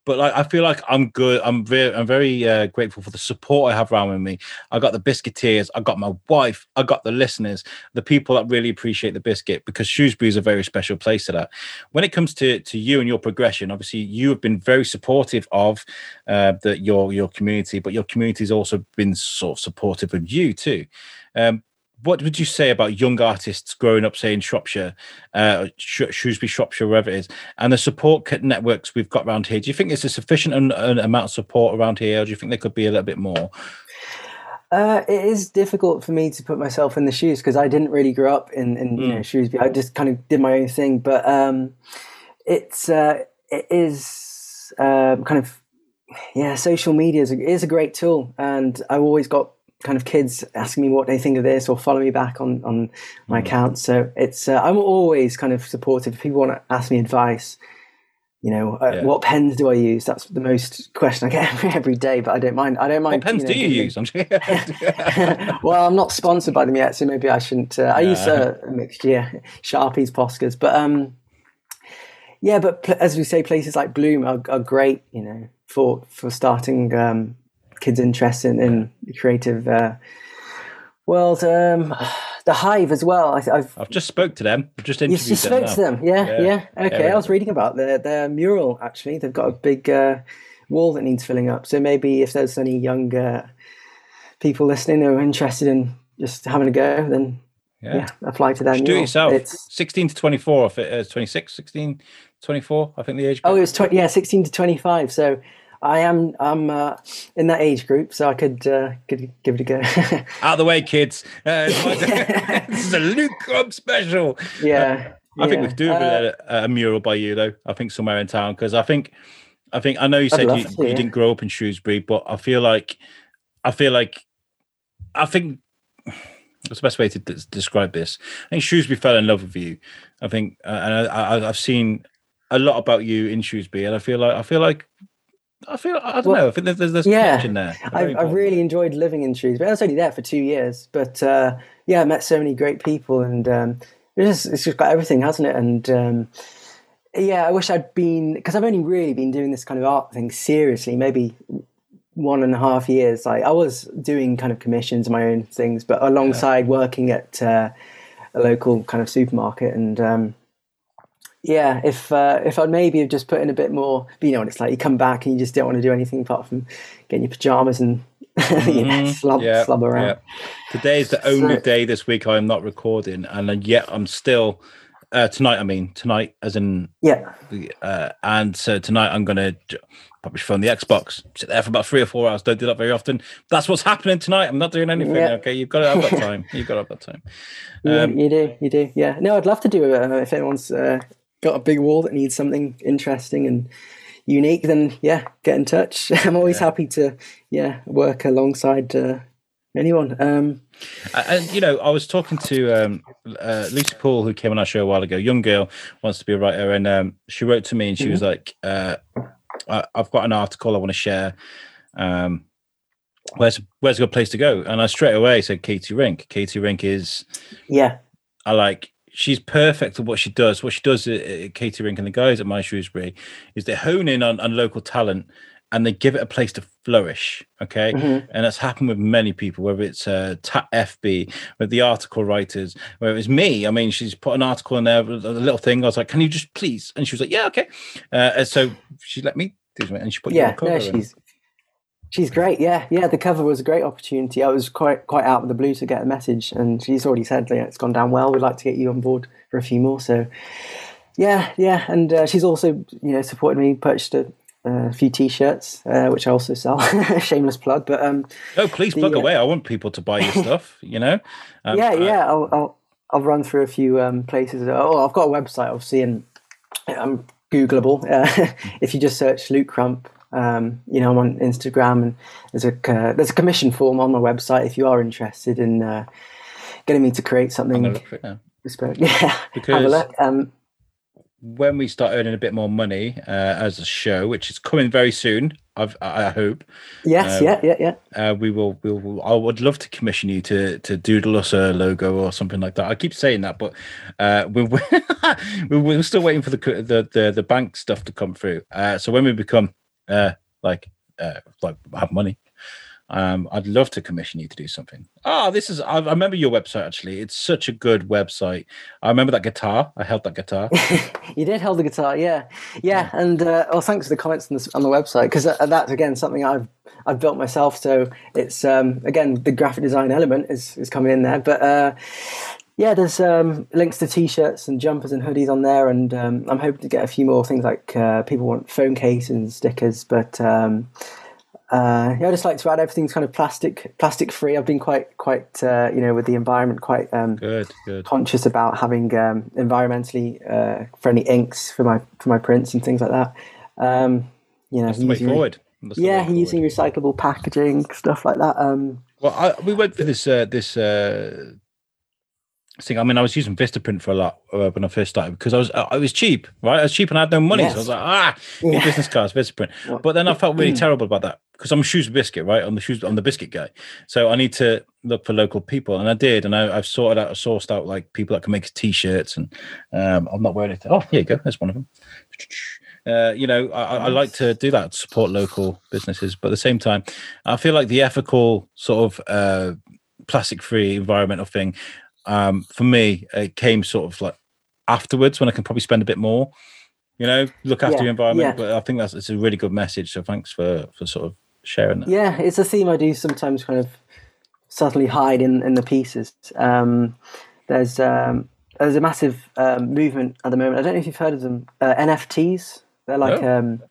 but like I feel like I'm good. I'm very I'm very uh, grateful for the support I have around me. I got the biscuiteers, I got my wife, I got the listeners, the people that really appreciate the biscuit because Shrewsbury is a very special place to that. When it comes to to you and your progression, obviously you have been very supportive of uh, the your your community, but your community has also been sort of supportive of you too. Um, what would you say about young artists growing up, say in Shropshire, uh, Sh- Shrewsbury, Shropshire, wherever it is, and the support networks we've got around here? Do you think there's a sufficient amount of support around here, or do you think there could be a little bit more? Uh, it is difficult for me to put myself in the shoes because I didn't really grow up in, in mm. you know, hmm. Shrewsbury. I just kind of did my own thing, but um, it's uh, it is um, kind of yeah, social media is a, is a great tool, and I've always got kind of kids asking me what they think of this or follow me back on on my Mm. account. So it's uh, I'm always kind of supportive. If people want to ask me advice, you know, uh, Yeah. what pens do I use? That's the most question I get (laughs) every day. But I don't mind. I don't mind. What pens know, do you use? I'm (laughs) just- well, I'm not sponsored by them yet, so maybe I shouldn't. Uh, I use uh, a mixture, yeah, Sharpies, Poscas, but um, yeah, but pl- as we say, places like Bloom are, are great, you know, for for starting um, kids' interest in, in the creative uh, world. Um, the Hive as well. I, I've I've just spoke to them. I've just interviewed you them. spoke now. to them, yeah, Yeah. yeah. Okay, Yeah. I was reading about their their mural. Actually, they've got a big uh, wall that needs filling up. So maybe if there's any young uh, people listening who are interested in just having a go, then Yeah. yeah, apply to Just do it yourself. It's 16 to 24, if it is 26, 16, 24, I think the age. oh, it was tw- yeah, sixteen to twenty five. So I am I'm uh, in that age group, so I could uh, could give it a go. (laughs) Out of the way, kids. Uh, (laughs) this is a Luke special. yeah, I think we yeah. could do a, Uh, of a mural by you, though. I think somewhere in town because I think, I think I know you said you, to, you yeah. didn't grow up in Shrewsbury, but I feel like, I feel like, I think what's the best way to d- describe this? I think Shrewsbury fell in love with you. I think, uh, and I, I, I've seen a lot about you in Shrewsbury, and I feel like I feel like. I feel I don't Well, know. I think there's there's, yeah, connection there. I, I really enjoyed living in Shrewsbury. I was only there for two years, but uh, yeah, I met so many great people, and um, it's, just, it's just got everything, hasn't it? And um, yeah, I wish I'd been because I've only really been doing this kind of art thing seriously, maybe one and a half years. Like I was doing kind of commissions, my own things, but alongside working at uh, a local kind of supermarket and. Um, yeah, if uh, if I'd maybe have just put in a bit more, but you know what it's like. You come back and you just don't want to do anything apart from getting your pajamas and (laughs) you know, slub, Mm-hmm. yeah, around. yeah. Today is the only So- day this week I am not recording, and yet I'm still uh, tonight. I mean tonight, as in, Yeah, uh, and so tonight I'm gonna probably phone the Xbox, sit there for about three or four hours. Don't do that very often. That's what's happening tonight. I'm not doing anything. Yeah. Okay, you've got to (laughs) have that time. You've got to have that time. yeah, Um, you do, you do. Yeah, no, I'd love to do it uh, if anyone's uh, got a big wall that needs something interesting and unique. Then yeah, get in touch. (laughs) I'm always happy to yeah work alongside uh, anyone. Um, And you know, I was talking to um, uh, Lucy Paul, who came on our show a while ago. Young girl wants to be a writer, and um, she wrote to me, and she was like, uh, I, "I've got an article I want to share. Um, where's where's a good place to go?" And I straight away said Katie Rink. Katie Rink is yeah, I like. She's perfect at what she does. What she does, at, at Katie Rink and the guys at My Shrewsbury, is they hone in on, on local talent and they give it a place to flourish. Okay, Mhm. and that's happened with many people, whether it's uh, Tap FB, with the article writers, whether it's me. I mean, she's put an article in there, a little thing. I was like, "Can you just please?" And she was like, "Yeah, okay." Uh, so she let me do something, and she put your yeah. No, in. She's great. Yeah, yeah. The cover was a great opportunity. I was quite quite out of the blue to get a message, and she's already said, yeah, it's gone down well. We'd like to get you on board for a few more. So yeah, yeah. And uh, she's also you know supported me, purchased a. A few T-shirts, uh, which I also sell. (laughs) Shameless plug, but um, Oh, please plug uh, away! I want people to buy your (laughs) stuff. You know. Um, yeah, yeah. I'll, I'll I'll run through a few um, places. Oh, I've got a website, obviously, and I'm Googleable. Uh, (laughs) if you just search Luke Crump, um, you know, I'm on Instagram, and there's a uh, there's a commission form on my website if you are interested in uh, getting me to create something look for it now. bespoke. (laughs) Yeah, have a Because- look. Um, when we start earning a bit more money uh, as a show, which is coming very soon, I've, I hope, yes, Um, yeah, yeah, yeah. uh, we will. We will. I would love to commission you to to doodle us a logo or something like that. I keep saying that, but uh, we, (laughs) we we're still waiting for the the the, the bank stuff to come through. Uh, so when we become uh, like uh, like have money. Um, I'd love to commission you to do something. Oh, this is, I, I remember your website actually. It's such a good website. I remember that guitar. I held that guitar. (laughs) you did hold the guitar, yeah, yeah. And uh, well, thanks for the comments on the, on the website because that's again something I've I've built myself. So it's um, again the graphic design element is is coming in there, but. Uh, yeah, there's um, links to t-shirts and jumpers and hoodies on there, and um, I'm hoping to get a few more things like uh, people want phone cases and stickers. But um, uh, yeah, I just like to add everything's kind of plastic plastic free. I've been quite quite uh, you know with the environment quite um, Good, good. conscious about having um, environmentally uh, friendly inks for my for my prints and things like that. Um, you know, That's the way using- forward. yeah, using recyclable packaging, stuff like that. Um, well, I, we went for this uh, this uh, thing. I mean, I was using Vistaprint for a lot uh, when I first started because I was uh, I was cheap, right? I was cheap and I had no money, yes. so I was like, ah, yeah. business cards, Vistaprint. (laughs) But then I felt really (clears throat) terrible about that because I'm a shoes biscuit, right? I'm the shoes, I'm the biscuit guy. So I need to look for local people, and I did, and I, have sorted out, sourced out like people that can make t-shirts, and um, I'm not wearing it. Oh, here you go. There's one of them. (tsk) Uh, you know, I, I, like to do that, support local businesses, but at the same time, I feel like the ethical sort of uh, plastic-free environmental thing, um, for me, it came sort of like afterwards when I can probably spend a bit more. You know, look after yeah, your environment. Yeah. But I think that's it's a really good message. So thanks for for sort of sharing that. Yeah, it's a theme I do sometimes kind of subtly hide in in the pieces. Um, there's um, there's a massive um, movement at the moment. I don't know if you've heard of them. Uh, NFTs. They're like no. um,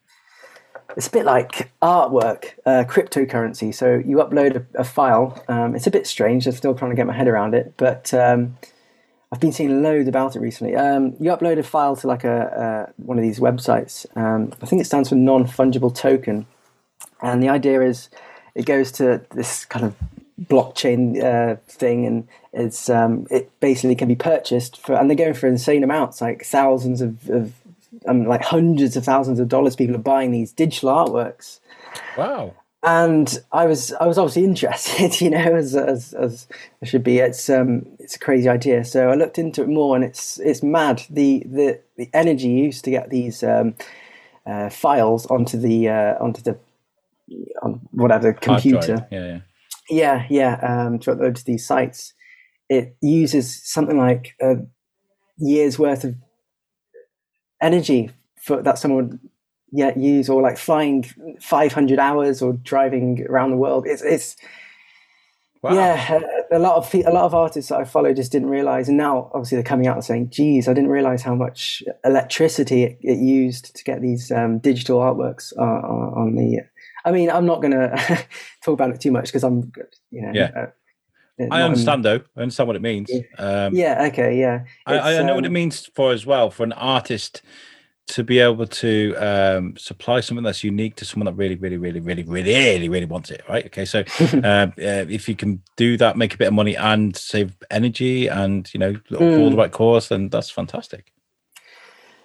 it's a bit like artwork, uh, cryptocurrency. So you upload a, a file. Um, it's a bit strange. I'm still trying to get my head around it, but um, I've been seeing loads about it recently. Um, you upload a file to like a, one of these websites. Um, I think it stands for non fungible token, and the idea is it goes to this kind of blockchain uh, thing, and it's um, it basically can be purchased for, and they're going for insane amounts, like thousands of, of um, like hundreds of thousands of dollars. People are buying these digital artworks. Wow. And I was I was obviously (laughs) interested, you know, as as, as I should be. It's um it's a crazy idea. So I looked into it more, and it's it's mad the the the energy used to get these um, uh, files onto the uh, onto the on whatever computer. Yeah, yeah, yeah, yeah. Um, to upload to these sites, it uses something like a year's worth of energy for that someone yet use or like flying 500 hours or driving around the world it's it's wow. yeah a, lot of a lot of artists that i follow just didn't realize and now obviously they're coming out and saying geez i didn't realize how much electricity it, it used to get these um, digital artworks uh, on the i mean i'm not going (laughs) to talk about it too much because i'm you know yeah. Uh, I understand though. I understand what it means. Yeah. Um, yeah okay. Yeah. I, I, know um, what it um, means for as well for an artist to be able to um, supply something that's unique to someone that really, really, really, really, really, really, really wants it, right? Okay, so (laughs) uh, if you can do that, make a bit of money and save energy, and you know, mm. all the right cause, then that's fantastic.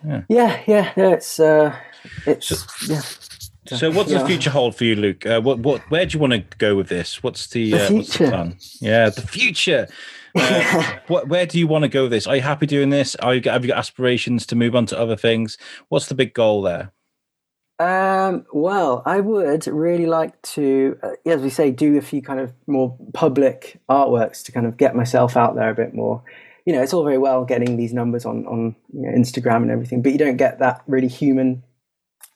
Yeah, yeah, yeah. yeah it's uh, it's so, yeah. So, what's yeah. the future hold for you, Luke? Uh, what, what, where do you want to go with this? What's the, the uh, what's the plan? Yeah, the future. Uh, (laughs) what, where do you want to go with this? Are you happy doing this? Are you, have you got aspirations to move on to other things? What's the big goal there? Um, well, I would really like to, uh, as we say, do a few kind of more public artworks to kind of get myself out there a bit more. You know, it's all very well getting these numbers on on you know, Instagram and everything, but you don't get that really human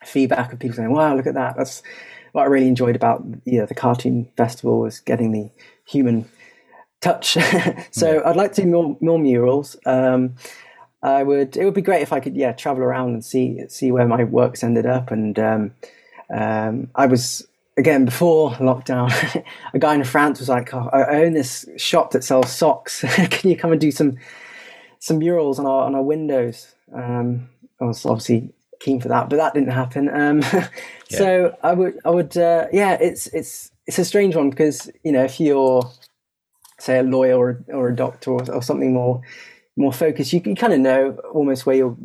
feedback of people saying, "Wow, look at that!" That's what I really enjoyed about you know, the cartoon festival was getting the human touch. (laughs) so I'd like to do more more murals. Um, I would. It would be great if I could, yeah, travel around and see see where my works ended up. And um, um, I was again before lockdown. (laughs) a guy in France was like, oh, "I own this shop that sells socks. (laughs) Can you come and do some some murals on our on our windows?" Um, I was obviously keen for that, but that didn't happen. Um, (laughs) yeah. So I would, I would, uh, yeah, it's it's it's a strange one because you know if you're say a lawyer or, or a doctor or, or something more more focused, you, you kind of know almost where your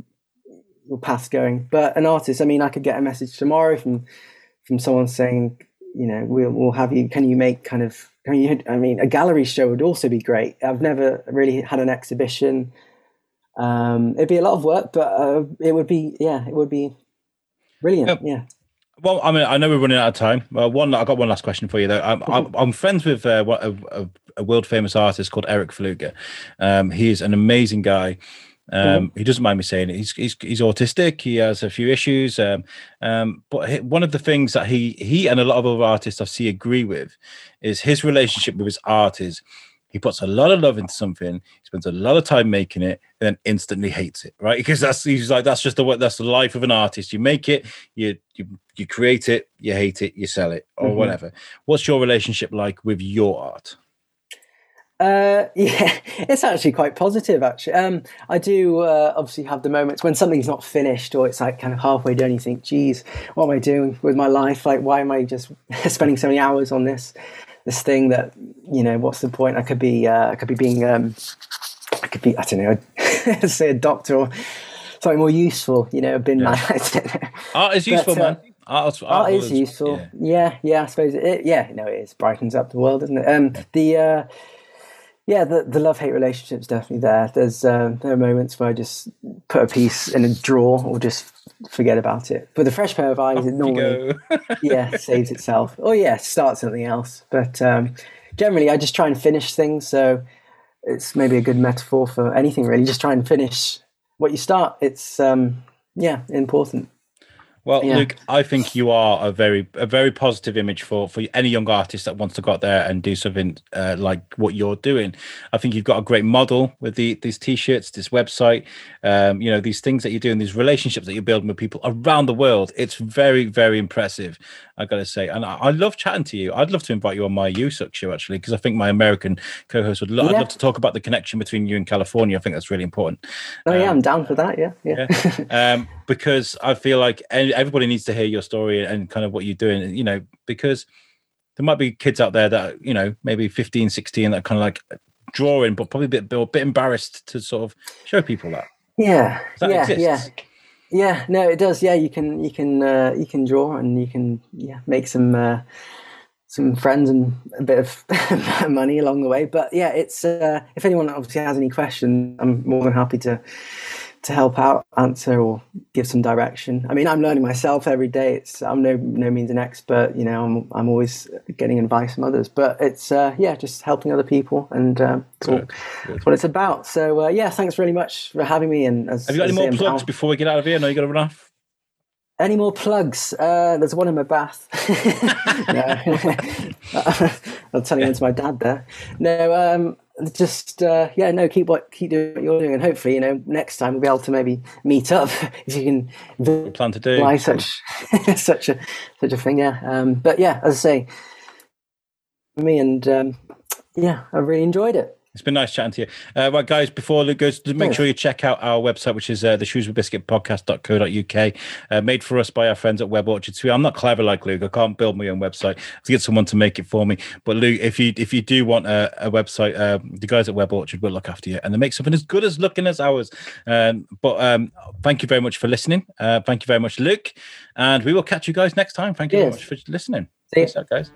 your path's going. But an artist, I mean, I could get a message tomorrow from from someone saying, you know, we'll we'll have you. Can you make kind of? Can you? I mean, a gallery show would also be great. I've never really had an exhibition. Um, it'd be a lot of work, but uh, it would be yeah, it would be brilliant. Yep. Yeah. Well, I mean, I know we're running out of time. Well, one, I got one last question for you though. I'm, I'm, I'm friends with uh, a, a, a, world famous artist called Eric Fluger. Um, is an amazing guy. Um, mm-hmm. He doesn't mind me saying it. He's, he's he's autistic. He has a few issues. Um, um, but one of the things that he he and a lot of other artists I see agree with is his relationship with his art is he puts a lot of love into something, he spends a lot of time making it, and then instantly hates it, right? (laughs) Because that's he's like that's just the that's the life of an artist. You make it, you you you create it, you hate it, you sell it, or mm-hmm. whatever. What's your relationship like with your art? Uh, (laughs) yeah, it's actually quite positive. Actually, um, I do uh, obviously have the moments when something's not finished, or it's like kind of halfway done. You think, "Geez, what am I doing with my life? Like, why am I just (laughs) spending so many hours on this this thing that you know? What's the point? I could be uh, I could be being um, I could be I don't know, (laughs) say a doctor or something more useful. You know, been yeah. like (laughs) art is useful, but, uh, man. Art, art, art is useful. Yeah. yeah, yeah. I suppose it. Yeah, no, it is brightens up the world, doesn't it? Um, the uh, yeah, the, the love hate relationship's definitely there. There's um, there are moments where I just put a piece in a drawer or just forget about it. With a fresh pair of eyes, Off (laughs) (laughs) it normally yeah saves itself. Or yeah, start something else. But um, generally, I just try and finish things. So it's maybe a good metaphor for anything really. Just try and finish what you start. It's um, yeah important. Well, yeah. Luke, I think you are a very a very positive image for for any young artist that wants to go out there and do something uh, like what you're doing. I think you've got a great model with the these t-shirts, this website, um, you know, these things that you're doing, these relationships that you're building with people around the world. It's very very impressive. I got to say, and I, I, love chatting to you. I'd love to invite you on my USUC show actually, because I think my American co-host would. Lo- yeah. I'd love to talk about the connection between you and California. I think that's really important. Oh um, yeah, I'm down for that. Yeah, yeah. yeah. (laughs) Um, because I feel like everybody needs to hear your story and kind of what you're doing. You know, because there might be kids out there that you know maybe 15, 16 that kind of like drawing, but probably a bit, a bit embarrassed to sort of show people that. Yeah, that yeah, exists. yeah. Yeah, no, it does. Yeah, you can you can uh, you can draw and you can yeah make some uh, some friends and a bit of (laughs) money along the way. But yeah, it's uh, if anyone obviously has any questions, I'm more than happy to to help out, answer, or give some direction. I mean, I'm learning myself every day. It's I'm no no means an expert. You know, I'm I'm always getting advice from others. But it's uh, yeah, just helping other people, and uh, good, good. what it's about. So uh, yeah, thanks really much for having me. And as, have you got any more plugs before we get out of here? No, you got to run off. Any more plugs? Uh, there's one in my bath. (laughs) (laughs) (laughs) I'll tell you, it's my dad there. No, um, just uh, yeah, no, keep what keep doing what you're doing, and hopefully, you know, next time we'll be able to maybe meet up (laughs) if you can. plan to do such (laughs) such a such a thing, yeah. Um, but yeah, as I say, me and um, yeah, I really enjoyed it. It's been nice chatting to you. Uh, right, guys, before Luke goes, make sure you check out our website, which is uh, the Shrewsbury Biscuit podcast.co.uk, uh, made for us by our friends at Web Orchard. So I'm not clever like Luke. I can't build my own website to get someone to make it for me. But Luke, if you if you do want a, a website, uh, the guys at Web Orchard will look after you and they make something as good as looking as ours. Um, but um, thank you very much for listening. Uh, thank you very much, Luke. And we will catch you guys next time. Thank you yes. very much for listening. See you, guys.